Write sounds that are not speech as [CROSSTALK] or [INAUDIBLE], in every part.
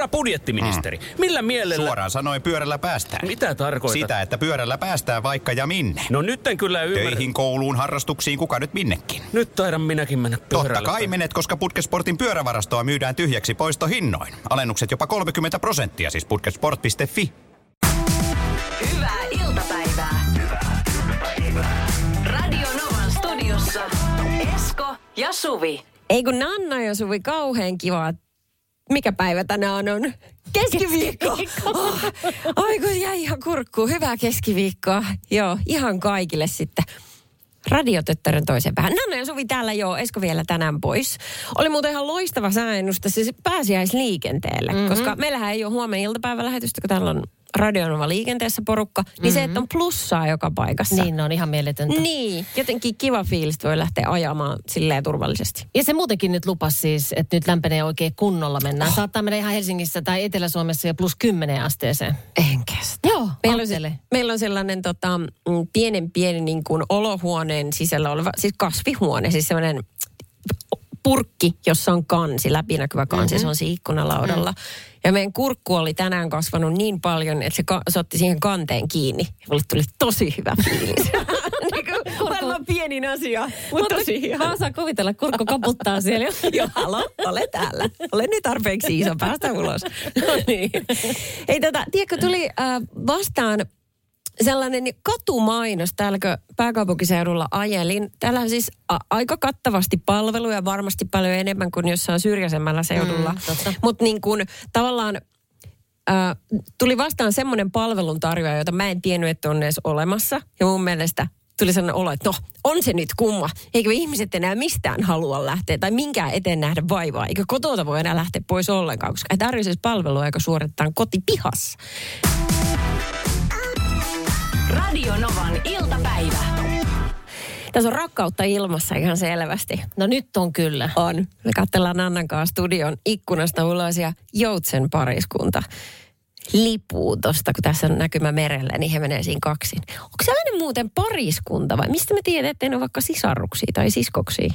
Herra budjettiministeri, mm. millä mielellä... Suoraan sanoen pyörällä päästään. Mitä tarkoitat? Sitä, että pyörällä päästään vaikka ja minne. No nyt en kyllä ymmärrä. Töihin, kouluun, harrastuksiin, kuka nyt minnekin. Nyt taidan minäkin mennä pyörällä. Totta kai menet, koska Putkesportin pyörävarastoa myydään tyhjäksi poistohinnoin. Alennukset jopa 30 prosenttia, siis putkesport.fi. Hyvää iltapäivää. Hyvää iltapäivää. Radio Novan studiossa Esko ja Suvi. Ei kun Nanna ja Suvi, kauhean kiva. Mikä päivä tänään on? Keskiviikko. Oh, ai kun jäi ihan kurkkuun. Hyvää keskiviikkoa. Joo, ihan kaikille sitten. Radiotöttörön toisen vähän. Nanna ja Suvi täällä joo, Esko vielä tänään pois. Oli muuten ihan loistava sääennusta siis pääsiäisliikenteelle, mm-hmm. koska meillähän ei ole huomenna iltapäivälähetystä, kun täällä on Radionova liikenteessä porukka, niin mm-hmm. se, että on plussaa joka paikassa. Niin, ne on ihan mieletöntä. Niin, jotenkin kiva fiilis, voi lähteä ajamaan silleen turvallisesti. Ja se muutenkin nyt lupas siis, että nyt lämpenee oikein kunnolla mennään. Oh. Saattaa mennä ihan Helsingissä tai Etelä-Suomessa jo plus 10 asteeseen. En kestä. Joo, Meillä on, se, meillä on sellainen tota, mm, pienen pieni niin kuin olohuoneen sisällä oleva, siis kasvihuone, siis sellainen purkki, jossa on kansi, läpinäkyvä kansi, mm-hmm. se on siinä ikkunalaudalla. Mm. Ja meidän kurkku oli tänään kasvanut niin paljon, että se, ka- se otti siihen kanteen kiinni. Mulle tuli tosi hyvä fiilis. [LAUGHS] niin maailman pienin asia, mutta tosi hyvä. Mä osaan kuvitella, kurkku kaputtaa siellä. [LAUGHS] Joo, halo, ole täällä. Ole nyt tarpeeksi iso, päästä ulos. [LAUGHS] no niin. Ei tota, tiedätkö, tuli äh, vastaan sellainen katumainos täälläkö pääkaupunkiseudulla ajelin. Täällä on siis a- aika kattavasti palveluja, varmasti paljon enemmän kuin jossain syrjäisemmällä seudulla. Mm, Mutta niin kuin tavallaan äh, tuli vastaan semmoinen palveluntarjoaja, jota mä en tiennyt, että on edes olemassa. Ja mun mielestä tuli sellainen olo, että no, on se nyt kumma. Eikö ihmiset enää mistään halua lähteä tai minkään eteen nähdä vaivaa. Eikö kotota voi enää lähteä pois ollenkaan, koska ei tarvitse palvelua, joka suoritetaan kotipihassa. Radio Novan iltapäivä. Tässä on rakkautta ilmassa ihan selvästi. No nyt on kyllä. On. Me katsellaan Annan kanssa studion ikkunasta ulos ja Joutsen pariskunta lipuu tosta, kun tässä on näkymä merellä, niin he menee siinä kaksin. Onko se aina muuten pariskunta vai mistä me tiedät, että ne on vaikka sisaruksia tai siskoksia?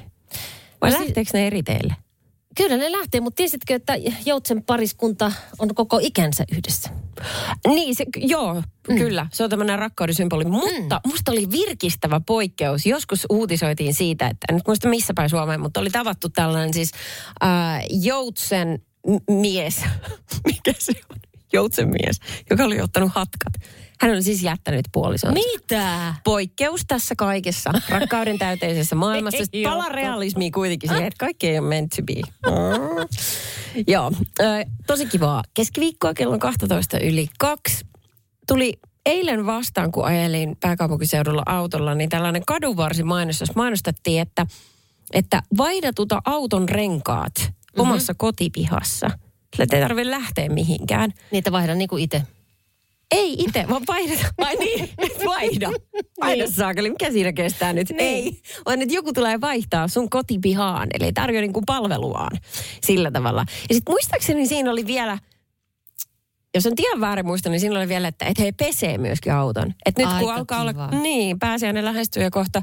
Vai no, lähteekö ne eri teille? Kyllä ne lähtee, mutta tiesitkö, että Joutsen pariskunta on koko ikänsä yhdessä? Niin, se, joo, mm. kyllä. Se on tämmöinen rakkauden symboli. Mutta mm. musta oli virkistävä poikkeus. Joskus uutisoitiin siitä, että en nyt muista missä päin Suomeen, mutta oli tavattu tällainen siis äh, Joutsen mies. [LAUGHS] Mikä se on? Joutsen mies, joka oli ottanut hatkat. Hän on siis jättänyt puolisonsa. Mitä? Poikkeus tässä kaikessa rakkauden täyteisessä maailmassa. Ei Pala oo realismia kuitenkin siihen, että kaikki ei ole meant to be. Mm. Joo, tosi kivaa. Keskiviikkoa kello 12 yli kaksi. Tuli eilen vastaan, kun ajelin pääkaupunkiseudulla autolla, niin tällainen kadunvarsimainos, jos mainostettiin, että, että vaihda auton renkaat mm-hmm. omassa kotipihassa. Sillä ei tarvitse lähteä mihinkään. Niitä vaihdan niin kuin itse. Ei itse, vaan vaihdeta. Ai niin, vaihda. Vaihda niin. saakeli, mikä siinä kestää nyt? Niin. Ei, vaan että joku tulee vaihtaa sun kotipihaan, eli tarjoaa niin kuin palveluaan sillä tavalla. Ja sitten muistaakseni siinä oli vielä, jos on ihan väärin muista, niin siinä oli vielä, että et he pesee myöskin auton. Että nyt kun Aika alkaa kiva. olla, niin, pääsiäinen lähestyy ja kohta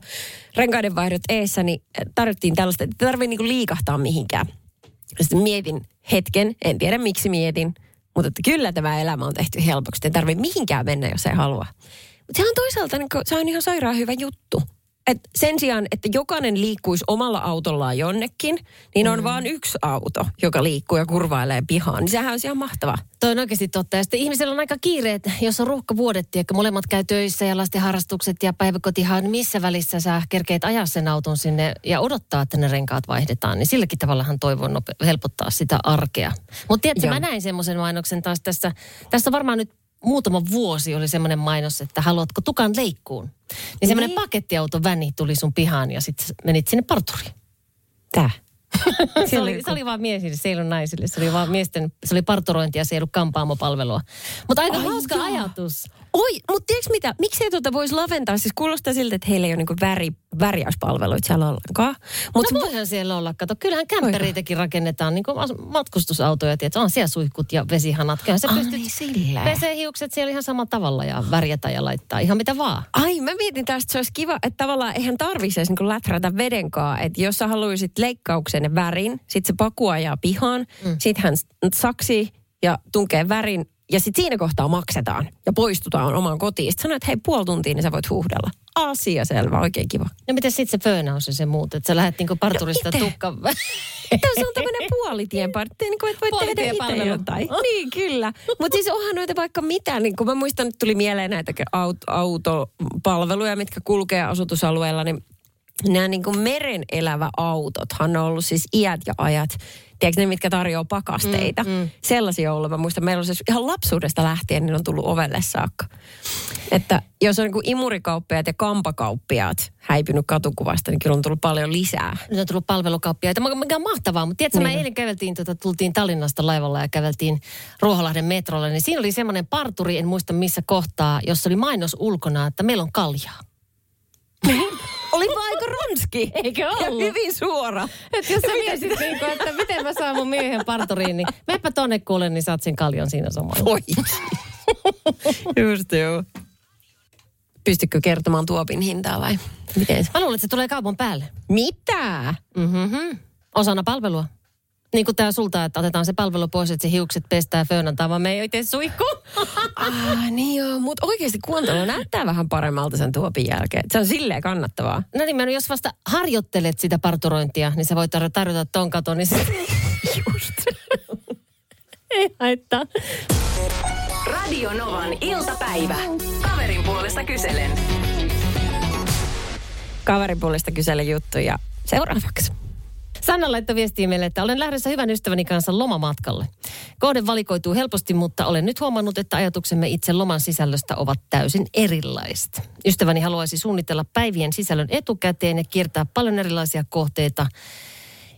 renkaiden vaihdot eessä, niin tarvittiin tällaista, että ei tarvitse niinku liikahtaa mihinkään. Sitten mietin hetken, en tiedä miksi mietin, mutta että kyllä tämä elämä on tehty helpoksi. Ei tarvitse mihinkään mennä, jos ei halua. Mutta se on toisaalta, niin kuin, se on ihan sairaan hyvä juttu. Et sen sijaan, että jokainen liikkuisi omalla autollaan jonnekin, niin on mm. vaan yksi auto, joka liikkuu ja kurvailee pihaan. Niin sehän on ihan mahtavaa. Toi on oikeasti totta. Ja sitten ihmisellä on aika kiire, että jos on ruuhkavuodet, että molemmat käy töissä ja lasten harrastukset ja päiväkotihan, missä välissä sä kerkeet ajaa sen auton sinne ja odottaa, että ne renkaat vaihdetaan. Niin silläkin tavallahan toivon helpottaa sitä arkea. Mutta tiedätkö, Joo. mä näin semmoisen mainoksen taas tässä. Tässä varmaan nyt muutama vuosi oli semmoinen mainos, että haluatko tukan leikkuun. Niin semmoinen Niin. pakettiauto väni tuli sun pihaan ja sitten menit sinne parturiin. Tää. [LAUGHS] Se oli, se oli vaan miesille, se ei ollut naisille. Se oli vaan miesten, se oli parturointia, se ei ollut kampaamopalvelua. Mutta aika Ai hauska joo. ajatus. Oi, mutta tiedätkö mitä? Miksei tuota voisi laventaa? Siis kuulostaa siltä, että heillä ei ole niinku väri, värjäyspalveluita siellä ollenkaan. Mutta Mutta no voihan siellä olla. Kato, kyllähän kämpäreitäkin rakennetaan niin kuin matkustusautoja. Tiedät, on siellä suihkut ja vesihanat. Kyllähän sä Ai, pystyt pesee hiukset siellä ihan samalla tavalla ja värjätä ja laittaa ihan mitä vaan. Ai, mä mietin tästä, että se olisi kiva, että tavallaan eihän tarvitsisi edes niinku läträtä vedenkaan. Että jos sä haluaisit leikkauksen ja värin, sit se paku ajaa pihaan, mm. sit hän saksi ja tunkee värin. Ja sitten siinä kohtaa maksetaan ja poistutaan omaan kotiin. Sitten sanoo, että hei puoli tuntia, niin sä voit huuhdella. Asia selvä, oikein kiva. No miten sitten se föönaus ja se muut, että sä lähdet niinku parturista No tukka... [LAUGHS] Tämä on tämmöinen puolitien partti, niin kuin, että voit tehdä itse jotain. [LAUGHS] Niin, kyllä. Mutta siis onhan noita vaikka mitä, niin kun mä muistan, että tuli mieleen näitä aut- autopalveluja, mitkä kulkee asutusalueella, niin nämä niin kuin meren elävä autothan on ollut siis iät ja ajat. Tiedätkö ne, mitkä tarjoaa pakasteita? Mm, mm. Sellaisia on ollut. Mä muistan, meillä on siis ihan lapsuudesta lähtien, niin on tullut ovelle saakka. Että jos on niin kuin imurikauppiaat ja kampakauppiaat häipynyt katukuvasta, niin kyllä on tullut paljon lisää. Nyt on tullut palvelukauppiaita, mikä on mahtavaa. Mutta tiedätkö, niin. Niin. mä eilen käveltiin, tota, tultiin Tallinnasta laivalla ja käveltiin Ruoholahden metrolle, niin siinä oli semmoinen parturi, en muista missä kohtaa, jossa oli mainos ulkona, että meillä on kaljaa. Olipa aika ronski. Eikö Ja ollut? hyvin suora. Et jos sä mietit, niinku, että miten mä saan mun miehen parturiin, niin meppä tonne kuule, niin saat sen kaljan siinä samalla. Voi. Just joo. Pystykö kertomaan tuopin hintaa vai miten? Mä luulen, että se tulee kaupan päälle. Mitä? Mm-hmm. Osana palvelua. Niin kuin tää sulta, että otetaan se palvelu pois, että se hiukset pestää föönantaa, vaan me ei itse suihku. [LAUGHS] Ah, niin joo, mutta oikeasti kuontelu näyttää vähän paremmalta sen tuopin jälkeen. Se on silleen kannattavaa. No niin, mä jos vasta harjoittelet sitä parturointia, niin sä voit tar- tarjota ton katon, niin se... [LAUGHS] Just. [LAUGHS] ei haittaa. Radio Novan iltapäivä. Kaverin puolesta kyselen. Kaveripuolesta kyselen juttuja seuraavaksi. Sanna laittoi viestiä meille, että olen lähdössä hyvän ystäväni kanssa lomamatkalle. Kohde valikoituu helposti, mutta olen nyt huomannut, että ajatuksemme itse loman sisällöstä ovat täysin erilaiset. Ystäväni haluaisi suunnitella päivien sisällön etukäteen ja kiertää paljon erilaisia kohteita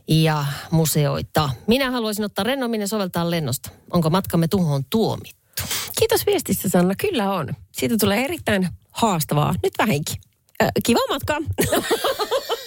ja museoita. Minä haluaisin ottaa rennommin ja soveltaa lennosta. Onko matkamme tuhoon tuomittu? Kiitos viestistä Sanna, kyllä on. Siitä tulee erittäin haastavaa, nyt vähänkin. Ö, kiva matka. [LAUGHS]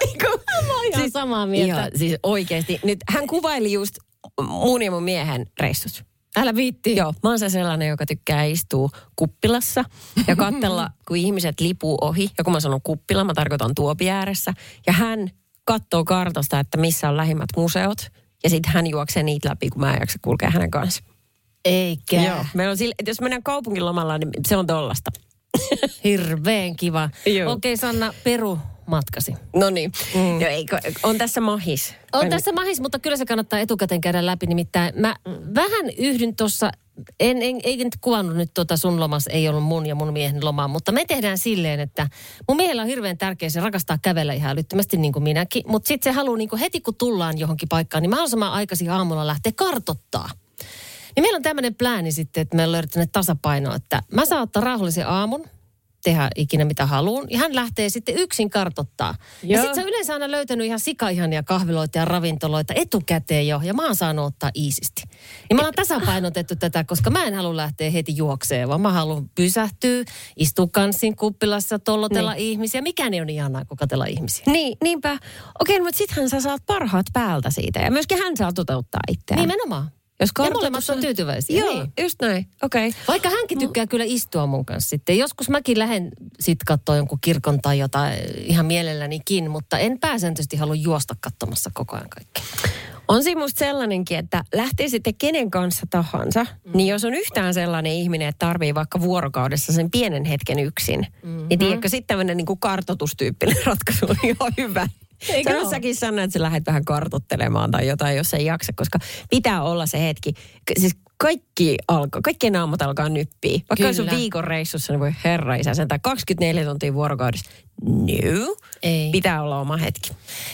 Eikö? Mä oon ihan samaa mieltä. Ihan, siis oikeasti. Nyt hän kuvaili just mun ja mun miehen reissut. Älä viitti. Joo, mä oon se sellainen, joka tykkää istua kuppilassa ja katsella, [LAUGHS] kun ihmiset lipuu ohi. Ja kun mä sanon kuppila, mä tarkoitan tuopi ääressä. Ja hän katsoo kartasta, että missä on lähimmät museot. Ja sitten hän juoksee niitä läpi, kun mä en jaksa kulkea hänen kanssa. Eikä. Joo. Meillä on sille, että jos mennään kaupungilomalla, niin se on tollasta. Hirveän kiva. Joo. Okei Sanna, peru matkasi. No niin. Mm. Joo, eikö, on tässä mahis. On tässä mahis, mutta kyllä se kannattaa etukäteen käydä läpi. Nimittäin mä vähän yhdyn tuossa, en, en, ei nyt kuvannut nyt tuota sun lomas, ei ollut mun ja mun miehen lomaa, mutta me tehdään silleen, että mun miehellä on hirveän tärkeä se rakastaa kävellä ihan älyttömästi niin kuin minäkin, mutta sitten se haluaa niin kuin heti kun tullaan johonkin paikkaan, niin mahdollisimman aikaisin aamulla lähteä kartottaa. Niin meillä on tämmöinen plääni sitten, että me on löydetty tasapaino, että mä saan ottaa rauhallisen aamun, tehdä ikinä mitä haluan. Ja hän lähtee sitten yksin kartottaa. Ja Joo. sitten se on yleensä aina löytänyt ihan sikaihania kahviloita ja ravintoloita etukäteen jo. Ja mä oon saanut ottaa iisisti. Niin me ollaan tasapainotettu tätä, koska mä en halua lähteä heti juokseen, vaan mä haluan pysähtyä, istua kanssin kuppilassa, tollotella niin. ihmisiä. Mikään ei ole niin ihanaa kuin katella ihmisiä. Niin, niinpä. Okei, mutta sittenhän sä saat parhaat päältä siitä. Ja myöskin hän saa toteuttaa itseään. Nimenomaan. Jos Ja kartoitus molemmat on tyytyväisiä. Joo, Niin. just näin. Okei. Okay. Vaikka hänkin tykkää kyllä istua mun kanssa sitten. Joskus mäkin lähden sit katsoa jonkun kirkon tai jotain ihan mielellänikin, mutta en pääsääntöisesti halua juosta katsomassa koko ajan kaikkea. On siinä musta sellainenkin, että lähtee sitten kenen kanssa tahansa, mm. niin jos on yhtään sellainen ihminen, että tarvii vaikka vuorokaudessa sen pienen hetken yksin, mm-hmm. niin tiedätkö, sitten tämmöinen niin kuin kartotustyyppinen [LAUGHS] ratkaisu on ihan hyvä. Eikö Sano oo? säkin Sanna, että sä lähdet vähän kartottelemaan tai jotain, jos ei jaksa, koska pitää olla se hetki. Siis kaikki alkaa, kaikkien naamat alkaa nyppiä. Vaikka Kyllä. viikon reissussa, niin voi herra isä sentään 24 tuntia vuorokaudessa. No, Ei. pitää olla oma hetki.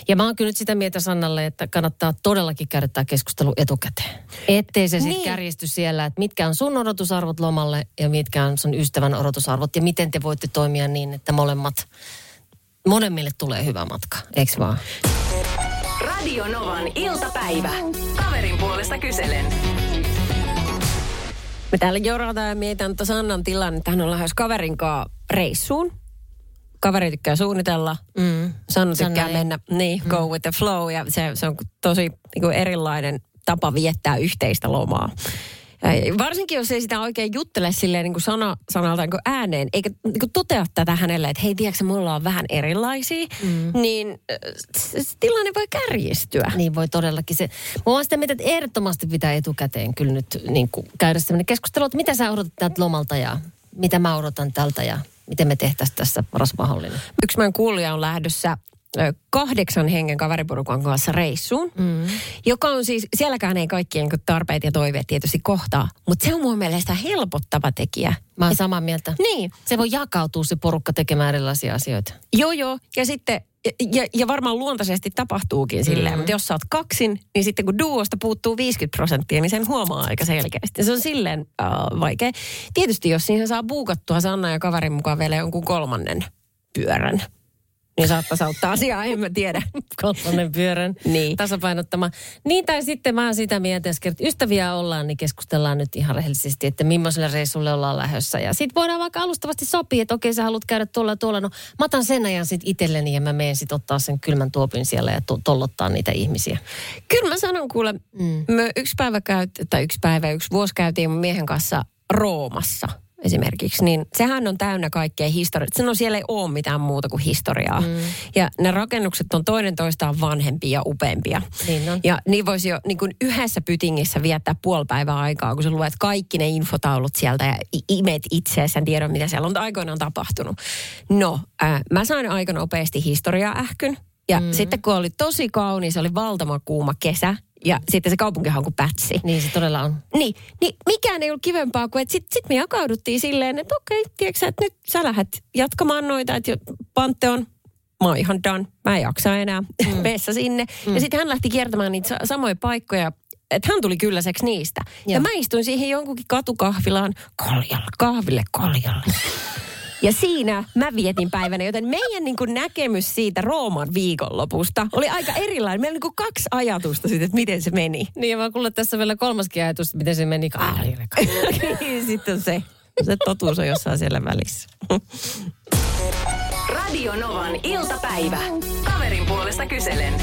Ja mä oon kyllä nyt sitä mieltä Sannalle, että kannattaa todellakin käydä tämä keskustelu etukäteen. Ettei se sitten Niin. kärjisty siellä, että mitkä on sun odotusarvot lomalle ja mitkä on sun ystävän odotusarvot. Ja miten te voitte toimia niin, että molemmat, molemmille tulee hyvä matka. Eikö vaan? Radio Novan iltapäivä. Kaverin puolesta kyselen. Me täällä jorataan ja mietitään tuota Sannan tilannetta. Hän on lähes kaverin kanssa reissuun. Kaveri tykkää suunnitella. Mm. Sanna Sanna tykkää ei. mennä, niin, go with the flow. Ja se, se on tosi niin kuin erilainen tapa viettää yhteistä lomaa. Varsinkin, jos ei sitä oikein juttele silleen niin kuin sana, sanalta niin kuin ääneen, eikä niin kuin totea tätä hänelle, että hei, tiedätkö, mulla on vähän erilaisia, mm. niin äh, se, tilanne voi kärjistyä. Niin voi todellakin se. Mä oon sitä mieltä, että ehdottomasti pitää etukäteen kyllä nyt niin kuin käydä sellainen keskustelu, että mitä sä odotat tältä lomalta ja mitä mä odotan tältä ja miten me tehtäisiin tässä paras mahdollinen. Yksi meidän kuulija on lähdössä kahdeksan hengen kaveriporukan kanssa reissuun, mm. joka on siis, sielläkään ei kaikkien niin tarpeet ja toiveet tietysti kohtaa, mutta se on mun mielestä helpottava tekijä. Mä oon samaa mieltä. Niin, Se voi jakautua se porukka tekemään erilaisia asioita. joo joo, ja sitten, ja, ja varmaan luontaisesti tapahtuukin silleen, mutta jos sä oot kaksin, niin sitten kun duosta puuttuu 50 prosenttia, niin sen huomaa aika selkeästi. Se on silleen äh, vaikea. Tietysti jos siihen saa buukattua Sanna ja kaverin mukaan vielä jonkun kolmannen pyörän, niin saattaisi auttaa asiaa, en mä tiedä. [LAUGHS] Kolmannen pyörän Niin. tasapainottama. Niin tai sitten mä oon sitä mieltä, jos kerta ystäviä ollaan, niin keskustellaan nyt ihan rehellisesti, että millaiselle reissulle ollaan lähdössä. Ja sitten voidaan vaikka alustavasti sopia, että okei sä haluat käydä tuolla tuolla. No mä otan sen ajan sitten itselleni ja mä menen sitten ottaa sen kylmän tuopin siellä ja to- tollottaa niitä ihmisiä. Kyllä mä sanon kuule, mm. me yksi päivä käyt, tai yksi päivä, yksi vuosi käytiin mun miehen kanssa Roomassa esimerkiksi, niin sehän on täynnä kaikkea historiaa. Sano siellä ei ole mitään muuta kuin historiaa. Mm. Ja ne rakennukset on toinen toistaan vanhempia ja upeampia. Niin on. Ja niin voisi jo niin kuin yhdessä pytingissä viettää puoli päivää aikaa, kun sä luet kaikki ne infotaulut sieltä ja imet itseessä tiedon, mitä siellä on aikoinaan tapahtunut. No, äh, mä sain aika nopeasti historiaa-ähkyn. Ja mm. sitten kun oli tosi kaunis, oli valtava kuuma kesä. Ja sitten se kaupunkihan on kuin pätsi. Niin se todella on. Niin, niin mikään ei ollut kivempaa kuin, että sitten sit me jakauduttiin silleen, että okei, tiedätkö että nyt sä lähdet jatkamaan noita, että jo- Pantheon, mä oon ihan done, mä en jaksa enää, [LAUGHS] mm. meessä sinne. Mm. Ja sitten hän lähti kiertämään niitä sa- samoja paikkoja, että hän tuli kylläiseksi niistä. Ja, ja Joo. mä istuin siihen jonkunkin katukahvilaan, koljalle, kahville, koljalle. Ja siinä mä vietin päivänä, joten meidän niin kuin näkemys siitä Rooman viikonlopusta oli aika erilainen. Meillä oli niin kuin kaksi ajatusta siitä, että miten se meni. Niin ja mä kuulen tässä vielä kolmaskin ajatus, miten se meni. Ai, [LAUGHS] Sitten se, se totuus on jossain siellä välissä. Radio Novan iltapäivä. Kaverin puolesta kyselen.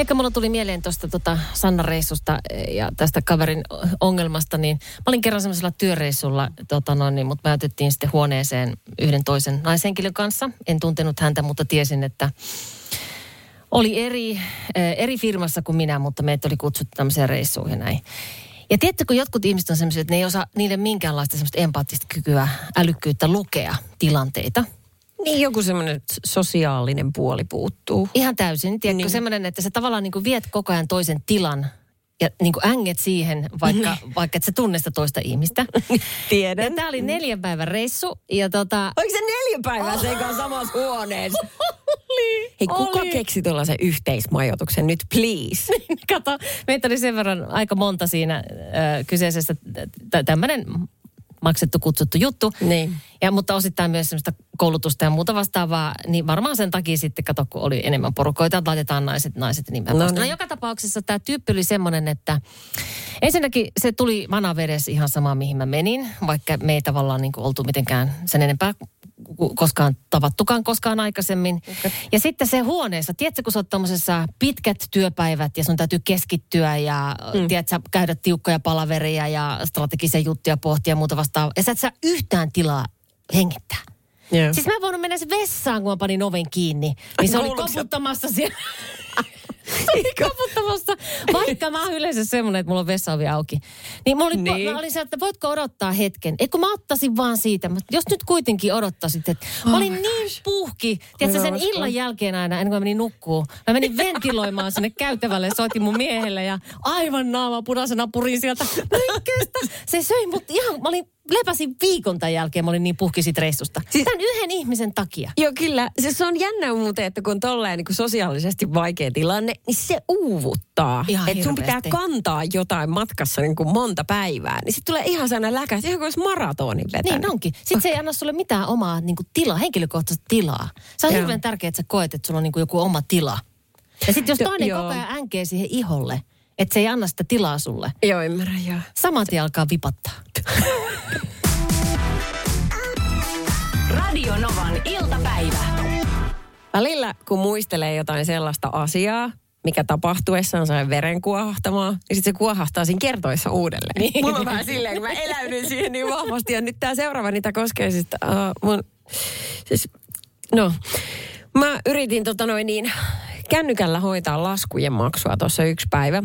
Tiedätkö, mulla tuli mieleen tuosta tota Sanna reissusta eh, ja tästä kaverin ongelmasta, niin mä olin kerran semmoisella työreissulla, tota noin, niin, mutta me otettiin sitten huoneeseen yhden toisen naishenkilön kanssa. En tuntenut häntä, mutta tiesin, että oli eri, eh, eri firmassa kuin minä, mutta meitä oli kutsuttu tämmöiseen reissuun ja näin. Ja tiedätkö, kun jotkut ihmiset on semmoisia, että ne ei osaa niille minkäänlaista semmoista empaattista kykyä, älykkyyttä lukea tilanteita. Niin joku semmoinen sosiaalinen puoli puuttuu. Ihan täysin. Tiedätkö, Niin. niin. semmoinen, että sä tavallaan niin viet koko ajan toisen tilan ja niin kuin änget siihen, vaikka, [LAUGHS] vaikka et sä tunne sitä toista ihmistä. Tiedän. Ja tää oli neljän päivän reissu ja tota... Oliko se neljä päivää oh. sekaan samassa huoneessa? [LAUGHS] Oli, Hei, kuka oli. keksi tuollaisen yhteismajoituksen nyt, please? [LAUGHS] Kato, meitä oli sen verran aika monta siinä äh, kyseisessä, t- tämmöinen maksettu, kutsuttu juttu. Niin. Ja, mutta osittain myös semmoista koulutusta ja muuta vastaavaa, niin varmaan sen takia sitten, kato, kun oli enemmän porukoita, että laitetaan naiset, naiset niin No niin. No joka tapauksessa tämä tyyppi oli semmoinen, että ensinnäkin se tuli vanavedessä ihan sama, mihin mä menin, vaikka me ei tavallaan niin kuin oltu mitenkään sen enempää koskaan tavattukaan koskaan aikaisemmin. Okay. Ja sitten se huoneessa, tiedätkö, kun sä oot tommosessa pitkät työpäivät ja sun täytyy keskittyä ja mm. tiedätkö, käydä tiukkoja palaveria ja strategisia juttuja pohtia ja muuta vastaavaa. Ja sä et saa yhtään tilaa hengittää. Joo. Siis mä en voinut mennä se vessaan, kun mä panin oven kiinni. Niin se oli koputtamassa siellä. [LAUGHS] se oli koputtamassa. Vaikka mä oon yleensä semmoinen, että mulla on vessaovi auki. Niin, mä olin, Niin. niin. mä olin sieltä, että voitko odottaa hetken? Eikö mä ottaisin vaan siitä, mutta jos nyt kuitenkin odottaisit, että mä olin niin puhki. Tiedätkö, sen illan jälkeen aina, ennen kuin mä menin nukkuu. Mä menin ventiloimaan sinne käytävälle ja soitin mun miehelle ja aivan naama punaisena purin sieltä. Mä. Se söi mut ihan, mä olin lepäsin viikon tämän jälkeen, mä olin niin puhki siitä reissusta. Siis- Tämän yhden ihmisen takia. Joo, kyllä. Se, se on jännä muuten, että kun on tolleen niin sosiaalisesti vaikea tilanne, niin se uuvuttaa. Että sun pitää kantaa jotain matkassa niin kuin monta päivää. Niin sitten tulee ihan sellainen läkäys, ihan kuin olisi maratonin vetänyt. Niin onkin. Sitten se ei anna sulle mitään omaa niin kuin tilaa, henkilökohtaista tilaa. Se on Joo. hirveän tärkeää, että sä koet, että sulla on niin kuin joku oma tila. Ja sitten jos Jo- toinen joo. koko ajan änkee siihen iholle, että se ei anna sitä tilaa sulle, Joo, ymmärrän, joo. saman tien alkaa vipattaa. [LAUGHS] Radio Novan iltapäivä. Välillä, kun muistelee jotain sellaista asiaa, mikä tapahtuessaan sai veren kuohahtamaan. Ja sitten se kuohahtaa siinä kertoissa uudelleen. Niin. Mulla on vähän silleen, kun mä eläydyn siihen niin vahvasti. Ja nyt tämä seuraava niitä koskee siis, uh, mun, siis, no, mä yritin tota noin niin, kännykällä hoitaa laskujen maksua tuossa yksi päivä.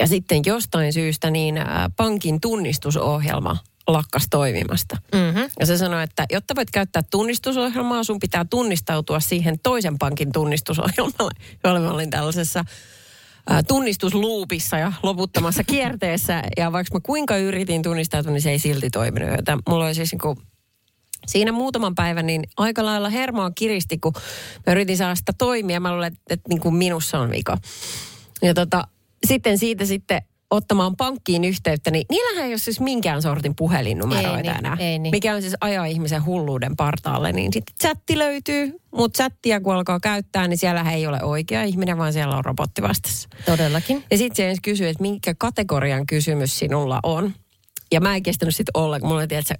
Ja sitten jostain syystä niin äh, pankin tunnistusohjelma lakkas toimimasta. Mm-hmm. Ja se sanoi, että jotta voit käyttää tunnistusohjelmaa, sun pitää tunnistautua siihen toisen pankin tunnistusohjelmalle, [LAUGHS] jolle mä olin tällaisessa äh, tunnistusluupissa ja loputtamassa [LAUGHS] kierteessä. Ja vaikka mä kuinka yritin tunnistautua, niin se ei silti toiminut. Joten mulla oli siis niin kuin siinä muutaman päivän niin aika lailla hermoa kiristi, kun mä yritin saada sitä toimia. Mä luulen, että, että niin kuin minussa on vika. Ja tota, sitten siitä sitten ottamaan pankkiin yhteyttä, niin niillähän ei ole siis minkään sortin puhelinnumeroita Ei niin, enää. ei niin. Mikä on siis ajaa ihmisen hulluuden partaalle, niin sitten chatti löytyy, mutta chattia kun alkaa käyttää, niin siellä ei ole oikea ihminen, vaan siellä on robotti vastassa. Todellakin. Ja sitten se ensin kysyy, että minkä kategorian kysymys sinulla on. Ja mä en kestänyt sitten ollenkaan. Mulla oli, tiedätkö,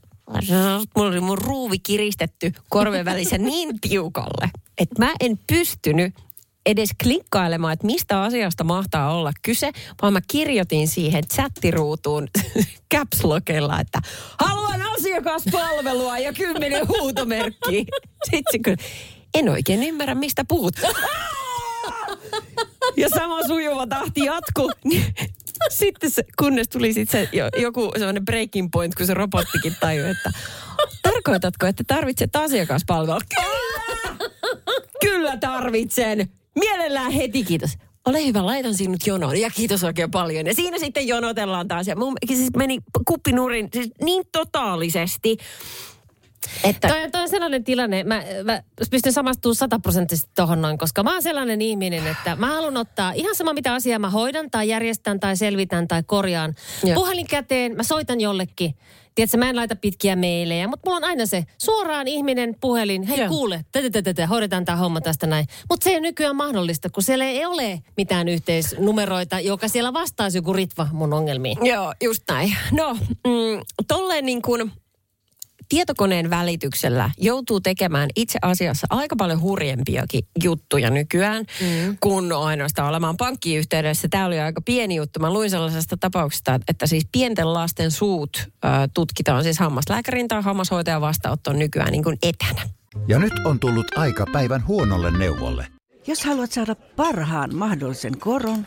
mulla oli mun ruuvi kiristetty korven välissä niin tiukalle, että mä en pystynyt edes klikkailemaan, että mistä asiasta mahtaa olla kyse, vaan mä kirjoitin siihen chattiruutuun [LAUGHS] caps lockilla, että haluan asiakaspalvelua ja kymmenen huutomerkkiä. [LAUGHS] Sitten kyllä, en oikein ymmärrä, mistä puhut. [LAUGHS] Ja sama sujuva tahti jatku. Sitten se, kunnes tuli sit se jo, joku sellainen breaking point, kun se robottikin tajui, että tarkoitatko, että tarvitset asiakaspalvelua? Kyllä! Kyllä tarvitsen. Mielellään heti, kiitos. Ole hyvä, laitan sinut jonoon. Ja kiitos oikein paljon. Ja siinä sitten jonotellaan taas. Ja mun siis meni kuppinurin siis niin totaalisesti, että... Toi, toi on sellainen tilanne, mä, mä pystyn samastumaan sataprosenttisesti tohon noin, koska mä oon sellainen ihminen, että mä haluan ottaa ihan sama mitä asiaa mä hoidan tai järjestän tai selvitän tai korjaan. Joo. Puhelin käteen, mä soitan jollekin. Tiedätkö, mä en laita pitkiä meilejä, mutta mulla on aina se suoraan ihminen puhelin. Hei Joo. kuule, tätä, tätä, tätä, hoidetaan tämä homma tästä näin. Mutta se ei nykyään mahdollista, kun siellä ei ole mitään yhteisnumeroita, joka siellä vastaisi joku ritva mun ongelmiin. Joo, just näin. No, mm, tolleen niin kuin tietokoneen välityksellä joutuu tekemään itse asiassa aika paljon hurjempiakin juttuja nykyään, mm. kun ainoastaan olemaan pankkiyhteydessä. Tämä oli aika pieni juttu. Mä luin sellaisesta tapauksesta, että siis pienten lasten suut äh, tutkitaan siis hammaslääkärin tai hammashoitajan vastaanottoon nykyään niin kuin etänä. Ja nyt on tullut aika päivän huonolle neuvolle. Jos haluat saada parhaan mahdollisen koron,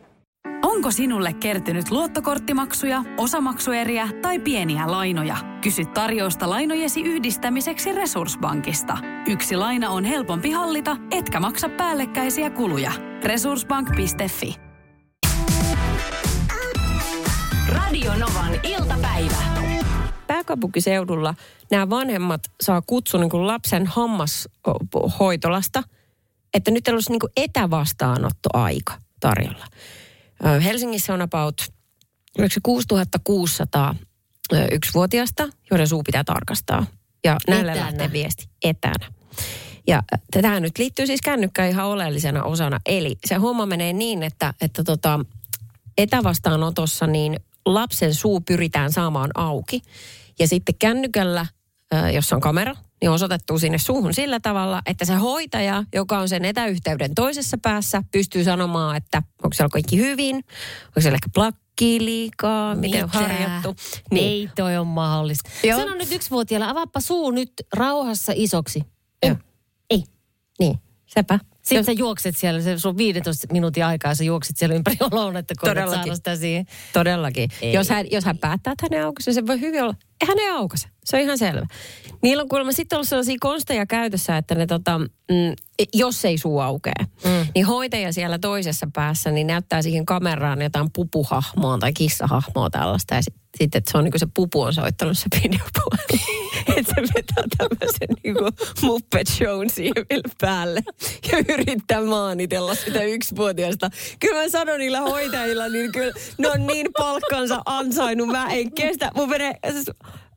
Onko sinulle kertynyt luottokorttimaksuja, osamaksueriä tai pieniä lainoja? Kysy tarjousta lainojesi yhdistämiseksi Resurssbankista. Yksi laina on helpompi hallita, etkä maksa päällekkäisiä kuluja. Resurssbank.fi Radio Novan iltapäivä. Pääkaupunkiseudulla nämä vanhemmat saa kutsun niin kuin lapsen hammashoitolasta, että nyt olisi niin kuin etävastaanottoaika tarjolla. Helsingissä on about oliko se 6600 ö, yksivuotiasta, joiden suu pitää tarkastaa. Ja näille Etänä. lähtee viesti etänä. Ja tähän nyt liittyy siis kännykkä ihan oleellisena osana. Eli se homma menee niin, että, että tota, etävastaanotossa niin lapsen suu pyritään saamaan auki. Ja sitten kännykällä, jossa on kamera, niin osoitettu sinne suuhun sillä tavalla, että se hoitaja, joka on sen etäyhteyden toisessa päässä, pystyy sanomaan, että onko siellä kaikki hyvin, onko siellä ehkä plakki liikaa, miten on Mitä? harjattu. Niin. Ei toi on mahdollista. Joo. Sano nyt yksivuotiaalla, avaappa suu nyt rauhassa isoksi. Joo. Ei. Niin, sepä. Sitten sä juokset siellä, se sun 15 minuutin aikaa, sä juokset siellä ympäri [LAUGHS] että koetat Todellakin. sitä siihen. Todellakin. Ei. Jos hän, jos hän päättää, että hänen auki, se voi hyvin olla, eihän ne aukase. Se on ihan selvä. Niillä on kuulemma sitten ollut sellaisia konsteja käytössä, että ne tota, mm, jos ei suu aukee, mm. niin hoitaja siellä toisessa päässä niin näyttää siihen kameraan jotain pupuhahmoa tai kissahahmoa tällaista. Ja sitten sit, että se on niin kuin se pupu on soittanut se videopuhelin. [LAUGHS] että se vetää tämmöisen niin kuin Muppet Shown siihen vielä päälle ja yrittää maanitella sitä yksivuotiaasta. Kyllä mä sanon niillä hoitajilla, niin kyllä ne on niin palkkansa ansainnut. Mä en kestä. Mun menee,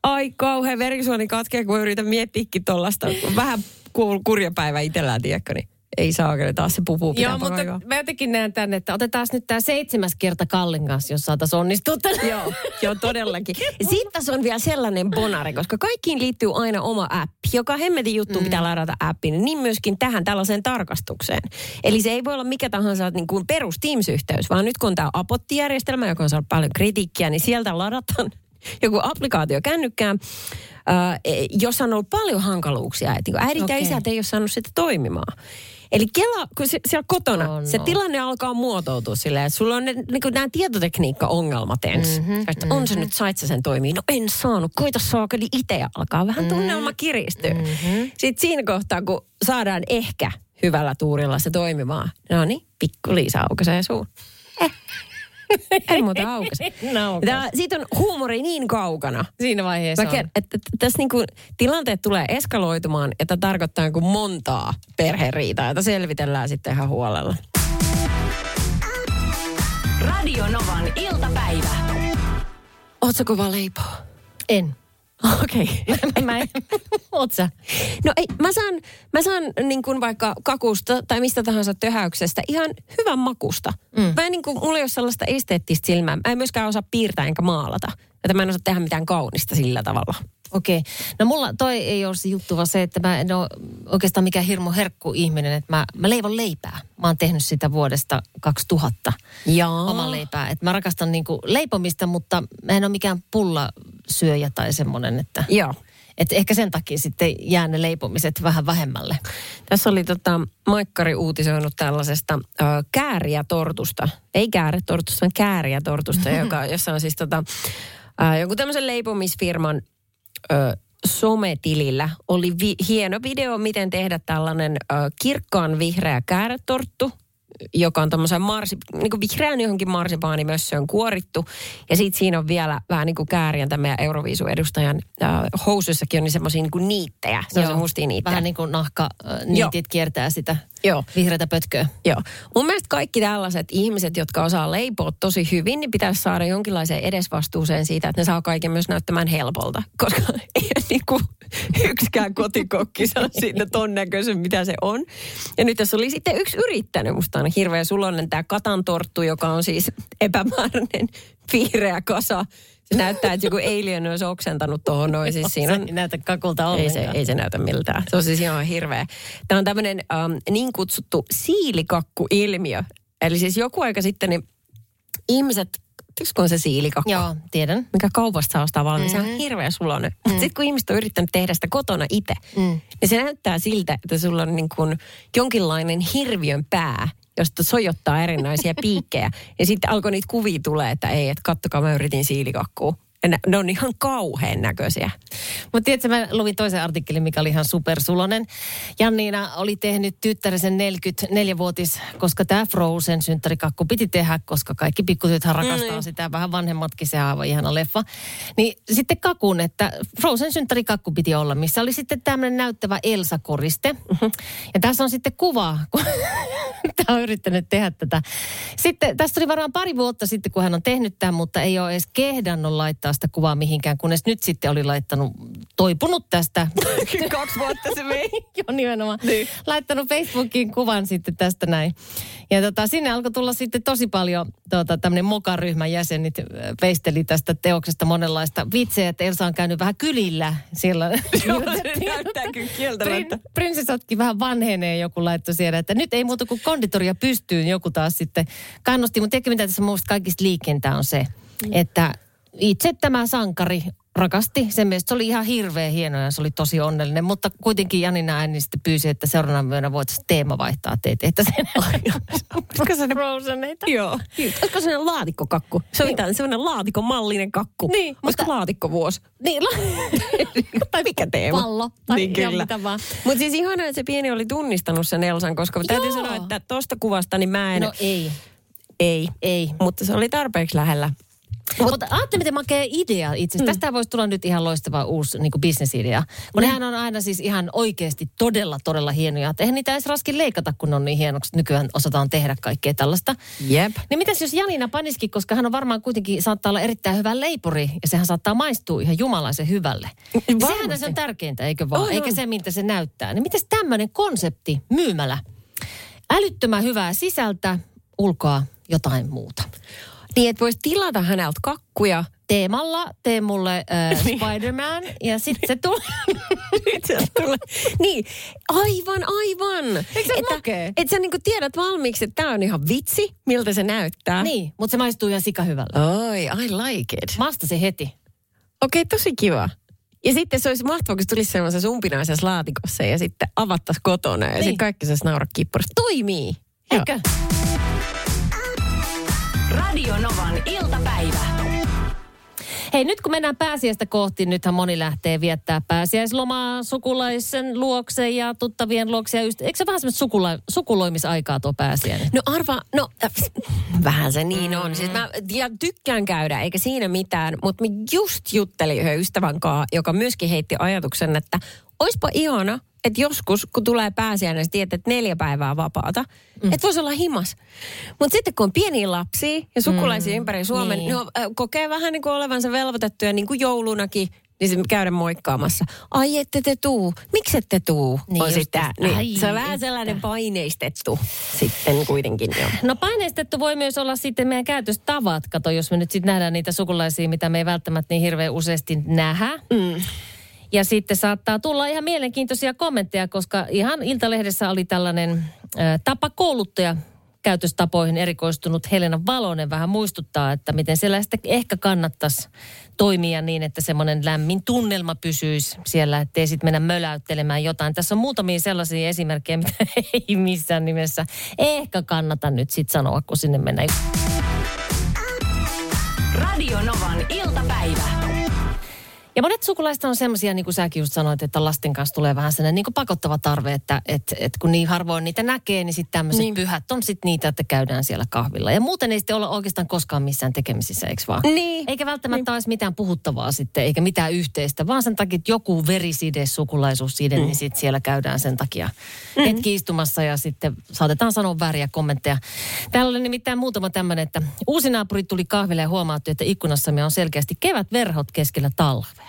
ai kauhean verisuoni katkee, kun mä yritän miettiäkin tollasta. Vähän ku- kurjapäivä itsellään, tiedätkö, niin ei saa kyllä taas se pupu pitää Joo, mutta kaivaa. mä jotenkin näen tänne, että otetaan nyt tämä seitsemäs kerta Kallin kanssa, jos saataisiin onnistua tänne. Joo, joo, todellakin. [LAUGHS] Sitten tässä on vielä sellainen bonari, koska kaikkiin liittyy aina oma appi. Joka hemmetin juttu mm. pitää ladata appiin, niin myöskin tähän tällaiseen tarkastukseen. Eli se ei voi olla mikä tahansa niin kuin perus Teams-yhteys, vaan nyt kun on tämä Apotti-järjestelmä, joka on saanut paljon kritiikkiä, niin sieltä ladataan [LAUGHS] joku applikaatio kännykkään, äh, jossa on ollut paljon hankaluuksia. Että niin äidit okay. ja isät ei ole saanut sitä toimimaan. Eli Kela, kun se, siellä kotona, no. se tilanne alkaa muotoutua silleen, että sulla on ne, niin nämä tietotekniikka-ongelmat ensin. Mhm, Mm-hmm, että on se nyt, sait sä sen toimii? No en saanut, koita saakeli itse ja alkaa vähän tunnelma kiristyä. Mm-hmm. Sitten siinä kohtaa, kun saadaan ehkä hyvällä tuurilla se toimimaan, no niin, pikku Liisa aukaisee suun. Eh. [LAUGHS] Ei muuta. Naukas. Tää, siitä on huumori niin kaukana. Siinä vaiheessa Mä on. ker- että, että tässä niinku tilanteet tulee eskaloitumaan, että tarkoittaa kuin montaa perheriitaa, jota selvitellään sitten ihan huolella. Radio Novan iltapäivä. Ootko kova leipoo? En. Okei. Okay. mä en. Oot sä? No ei, mä saan, mä saan niin kuin vaikka kakusta tai mistä tahansa töhäyksestä ihan hyvän makusta. Mm. Mä en niin kuin, mulla ei ole sellaista esteettistä silmää. Mä en myöskään osaa piirtää enkä maalata. Että mä en osaa tehdä mitään kaunista sillä tavalla. Okei. No mulla toi ei ole se juttu, vaan se, että mä en ole oikeastaan mikään hirmu herkku ihminen, että mä, mä leivon leipää. Mä oon tehnyt sitä vuodesta 2000 Jaa. oman leipää. Et mä rakastan niinku leipomista, mutta mä en ole mikään pullasyöjä tai semmoinen, että... Joo. Et ehkä sen takia sitten jää ne leipomiset vähän vähemmälle. Tässä oli tota, Maikkari uutisoinut tällaisesta ö, kääriätortusta. Ei kääretortusta, vaan kääriätortusta, [LAUGHS] joka, jossa on siis tota, ö, jonkun tämmöisen leipomisfirman ö, sometilillä oli vi- hieno video, miten tehdä tällainen ö, kirkkaan vihreä kääretorttu, joka on tämmöisen marsi, niin kuin vihreän johonkin marsipaanimössöön kuorittu. Ja sitten siinä on vielä vähän niin kuin kääriän, tämän meidän Euroviisu-edustajan äh, housuissakin on niin semmoisia niin niittejä. Se on se mustia niittejä. Vähän niin kuin nahka äh, niitit kiertää sitä Joo. vihreätä pötköä. Joo. Mun mielestä kaikki tällaiset ihmiset, jotka osaa leipoa tosi hyvin, niin pitäisi saada jonkinlaiseen edesvastuuseen siitä, että ne saa kaiken myös näyttämään helpolta. [LAUGHS] Koska ei niin kuin yksikään kotikokki saa siitä ton näköisen, mitä se on. Ja nyt tässä oli sitten yksi yrittänyt, musta on hirveä sulonen tämä katantorttu, joka on siis epämääräinen vihreä kasa. Se näyttää, että joku alien olisi oksentanut tuohon noin. Siis siinä Se on ei näytä kakulta ei ollenkaan. se, ei se näytä miltään. Se on siis ihan hirveä. Tämä on tämmöinen um, niin kutsuttu siilikakku-ilmiö. Eli siis joku aika sitten niin ihmiset, tiedätkö kun on se siilikakku? Joo, tiedän. Mikä kaupasta saa ostaa valmis. Mm-hmm. Se on hirveä sulonen. Mm. Sitten kun ihmiset on yrittänyt tehdä sitä kotona itse, mm. niin se näyttää siltä, että sulla on niin kuin jonkinlainen hirviön pää, josta sojottaa erinäisiä [LAUGHS] piikkejä. Ja sitten alkoi niitä kuvia tulee, että ei, että kattokaa mä yritin siilikakkua. Ja ne, ne on ihan kauhean näköisiä. Mutta tiedätkö, mä luin toisen artikkelin, mikä oli ihan supersulonen. Janniina oli tehnyt tyttärisen 44-vuotis, koska tämä Frozen synttärikakku piti tehdä, koska kaikki pikkutythän rakastaa Mm. sitä. Vähän vanhemmatkin, se on aivan ihana leffa. Niin sitten kakun, että Frozen synttärikakku piti olla, missä oli sitten tämmöinen näyttävä Elsa-koriste. Mhm. Ja tässä on sitten kuva, kun [LAUGHS] tämä on yrittänyt tehdä tätä. Sitten tästä oli varmaan pari vuotta sitten, kun hän on tehnyt tämän, mutta ei ole edes kehdannut laittaa sitä kuvaa mihinkään, kunnes nyt sitten oli laittanut, toipunut tästä. [LAUGHS] Kaksi vuotta se vei. [LAUGHS] Joo, nimenomaan. Niin. Laittanut Facebookiin kuvan sitten tästä näin. Ja tota, sinne alkoi tulla sitten tosi paljon tota, tämmöinen mokaryhmän jäsenit veisteli tästä teoksesta monenlaista vitsejä, että Elsa on käynyt vähän kylillä siellä. [LAUGHS] Joo, se näyttää kyllä kieltämättä. Prin, prinsessatkin vähän vanhenee, joku laittoi siellä, että nyt ei muuta kuin konditoria pystyyn, joku taas sitten kannusti. Mutta tiedätkö mitä tässä minusta kaikista liikentää on se, että itse tämä sankari rakasti. Sen mielestä se oli ihan hirveän hieno ja se oli tosi onnellinen. Mutta kuitenkin Janina ääni sitten pyysi, että seuraavana myönnä voitaisiin teema vaihtaa teitä. Että sen [LAUGHS] Olisiko se ne... Frozeneita. Joo. Olisiko se laatikkokakku? Se on mitään sellainen laatikkomallinen kakku. Niin, Olisiko mutta- laatikkovuosi? Niin, la- [LAUGHS] tai mikä teema? pallo. Tai niin kyllä. mitä vaan. Mutta siis ihanaa, että se pieni oli tunnistanut sen Elsan, koska täytyy Joo. sanoa, että tuosta kuvasta niin mä en... No ei, ei. ei. Mutta se oli tarpeeksi lähellä. Mutta ajattelin, miten makea idea itse asiassa. Tästä voisi tulla nyt ihan loistava uusi niin bisnesidea. Kun nehän on aina siis ihan oikeasti todella, todella hienoja. Et Eihän niitä edes raskin leikata, kun on niin hienoksi. Nykyään osataan tehdä kaikkea tällaista. Jep. Niin mitäs jos Janina paniskin, koska hän on varmaan kuitenkin saattaa olla erittäin hyvä leipuri ja sehän saattaa maistua ihan jumalaisen hyvälle. Ja Sehän on tärkeintä, eikö vaan? On, Eikä se, miltä se näyttää. Niin mitäs tämmöinen konsepti myymällä? Älyttömän hyvää sisältä, ulkoa jotain muuta. Niin, että voisi tilata häneltä kakkuja. Teemalla tee mulle äh, [LAUGHS] Spider-Man ja sitten [LAUGHS] se tulee. niin, aivan, aivan. Eikö se makea? että sä niinku tiedät valmiiksi, että tämä on ihan vitsi, miltä se näyttää. niin, mutta se maistuu ihan sikahyvällä. Oi, I like it. Masta se heti. Okei, okay, tosi kiva. Ja sitten se olisi mahtavaa, kun se tulisi sellaisessa umpinaisessa laatikossa ja sitten avattaisiin kotona ja Niin. sitten kaikki se naura kippurista. Toimii. Joo. Radio Novan iltapäivä. Hei, nyt kun mennään pääsiäistä kohti, nythän moni lähtee viettää pääsiäislomaa sukulaisen luokse ja tuttavien luokse. Ja ystä- Eikö se vähän semmoista sukula- sukuloimisaikaa tuo pääsiäinen? No arva, no äh, vähän se niin on. Siis mä ja tykkään käydä, eikä siinä mitään, mutta mä just juttelin yhden ystävän kanssa, joka myöskin heitti ajatuksen, että oispa ihana, että joskus, kun tulee pääsiäinen, sä tiedät, että neljä päivää vapaata, mm. että voisi olla himas. Mutta sitten kun on pieniä lapsia ja sukulaisia mm. ympäri Suomen, niin. niin. ne on, äh, kokee vähän niin kuin olevansa velvoitettuja niin kuin joulunakin, niin se käydä moikkaamassa. Ai ette te tuu. Miksi ette tuu? Niin on sitä. Niin, Ai se on vähän että. sellainen paineistettu sitten kuitenkin jo. No paineistettu voi myös olla sitten meidän käytöstavat. Kato, jos me nyt sitten nähdään niitä sukulaisia, mitä me ei välttämättä niin hirveän useasti nähdä. Mm. Ja sitten saattaa tulla ihan mielenkiintoisia kommentteja, koska ihan Iltalehdessä oli tällainen tapa kouluttaja käytöstapoihin erikoistunut Helena Valonen vähän muistuttaa, että miten siellä sitten ehkä kannattaisi toimia niin, että semmoinen lämmin tunnelma pysyisi siellä, ettei sitten mennä möläyttelemään jotain. Tässä on muutamia sellaisia esimerkkejä, mitä [LAUGHS] ei missään nimessä ehkä kannata nyt sitten sanoa, kun sinne mennään. Radio Novan iltapäivä. Ja monet sukulaiset on semmoisia, niin kuin säkin just sanoit, että lasten kanssa tulee vähän sellainen niin kuin pakottava tarve, että et, et kun niin harvoin niitä näkee, niin sitten tämmöiset niin. Niin. pyhät on sitten niitä, että käydään siellä kahvilla. Ja muuten ei sitten olla oikeastaan koskaan missään tekemisissä, eikö vaan? Niin. Eikä välttämättä niin. olisi mitään puhuttavaa sitten, eikä mitään yhteistä, vaan sen takia, että joku veriside, sukulaisuusside, mm. niin sitten siellä käydään sen takia mm. hetki istumassa ja sitten saatetaan sanoa vääriä kommentteja. Täällä oli nimittäin muutama tämmöinen, että uusi naapuri tuli kahville ja huomautti, että ikkunassamme on selkeästi kevätverhot keskellä talvea.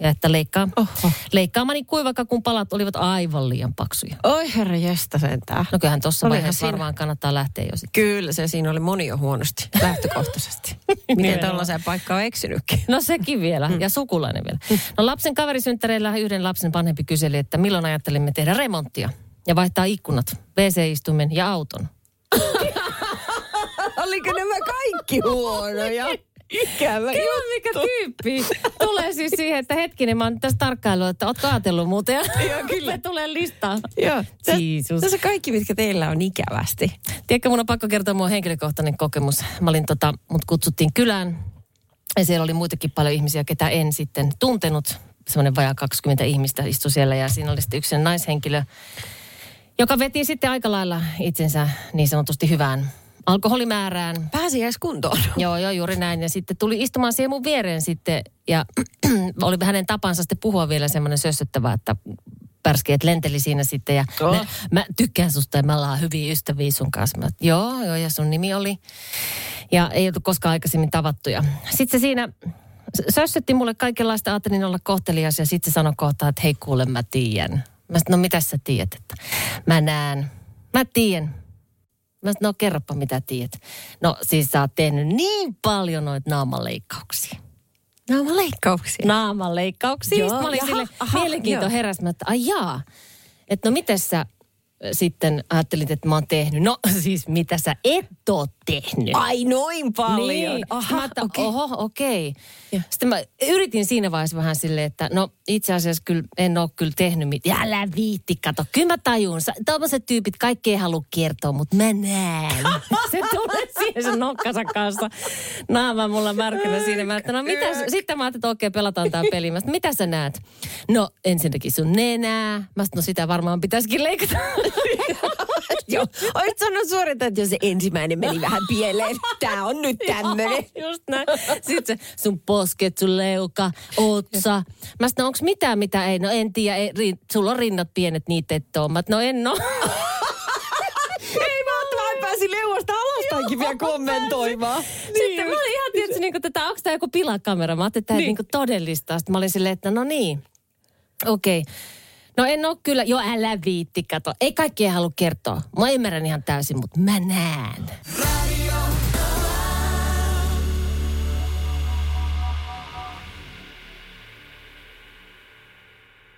Ja että leikkaa, Oho. leikkaamani kuivakakun palat olivat aivan liian paksuja. Oi herra jästä sentään. No kyllähän tuossa vaiheessa siinä. varmaan kannattaa lähteä jo sitten. Kyllä se siinä oli moni jo huonosti lähtökohtaisesti. [LAUGHS] Miten tällaiseen paikkaan on eksynytkin? No sekin vielä, ja sukulainen vielä. No lapsen kaverisynttäreillä yhden lapsen vanhempi kyseli, että milloin ajattelimme tehdä remonttia ja vaihtaa ikkunat, WC-istuimen ja auton. [LAUGHS] Oliko nämä kaikki huonoja? [LAUGHS] Ikävä Kyllä, mikä tyyppi. Tulee siis siihen, että hetkinen, mä oon tässä tarkkaillut, että ootko ajatellut muuten. Joo, kyllä. Tulee listaa. Joo. Jeesus. Tässä kaikki, mitkä teillä on ikävästi. Tiedätkö, mun on pakko kertoa mun henkilökohtainen kokemus. Mä olin tota, mut kutsuttiin kylään ja siellä oli muitakin paljon ihmisiä, ketä en sitten tuntenut. Semmoinen vajaa 20 ihmistä istui siellä ja siinä oli sitten yksi naishenkilö, joka veti sitten aika lailla itsensä niin sanotusti hyvään alkoholimäärään. Pääsiäiskuntoon. [LAUGHS] Joo, joo, juuri näin. Ja sitten tuli istumaan siihen mun viereen sitten ja [CLEARS THROAT] oli hänen tapansa sitten puhua vielä semmoinen sössöttävä, että pärskeet lenteli siinä sitten ja Oh. me, mä tykkään susta ja me ollaan hyviä ystäviä sun kanssa. Mä, joo, joo, ja sun nimi oli. Ja ei oltu koskaan aikaisemmin tavattuja. Sitten se siinä s- sössötti mulle kaikenlaista, ajattelin olla kohtelias ja sitten se sanoi kohta, että hei kuule mä tiedän. Mä sanoin, no mitä sä tiedät, että mä näen. Mä tiedän. Mä sanoin, no kerropa mitä tiedät. No siis sä oot tehnyt niin paljon noita naamaleikkauksia. Nämä on leikkauksia. Naamaleikkauksia. Joo, Sitten mä olin jaha, sille aha, mielenkiinto joo. heräsi, mä, että ai jaa. Että no miten sä, sitten ajattelin, että mä oon tehnyt. No [LAUGHS] siis mitä sä et oo tehnyt? Ai noin paljon. Niin. Aha, mä että, okei. oho, okei. Joo. Sitten mä yritin siinä vaiheessa vähän silleen, että no itse asiassa kyllä en ole kyllä tehnyt mitään. Älä viitti, kato. Kyllä mä tajun. Tommoset tyypit kaikki ei halua kertoa, mutta mä näen. [LAUGHS] Se tulee siihen sen nokkansa kanssa. Naama mulla märkänä siinä. Mä että no mitä, sitten mä ajattelin, että okei, pelataan tää peli. Mä mitä sä näet? No ensinnäkin sun nenää. Mä sanoin, no sitä varmaan pitäisikin leikata. [LAUGHS] Joo. Oisit sanonut suoraan, että jos se ensimmäinen meni vähän pieleen. Tää on nyt tämmönen. Just näin. Sitten se sun posket, sun leuka, otsa. Mä sanoin, onko mitään, mitä ei? No en tiedä, ei, rin, sulla on rinnat pienet, niitä et oo. Mä no en oo. [LAUGHS] Ei mä pääsin leuasta alastaankin vielä kommentoimaan. Sitten mä olin ihan tietysti, niin että onko tämä joku pilakamera? Mä ajattelin, että tämä niin. niin todellista. Sitten mä olin silleen, että no niin, okei. No en oo kyllä, jo älä viitti, kato. Ei kaikki ei halua kertoa. Mä ymmärrän ihan täysin, mutta mä näen.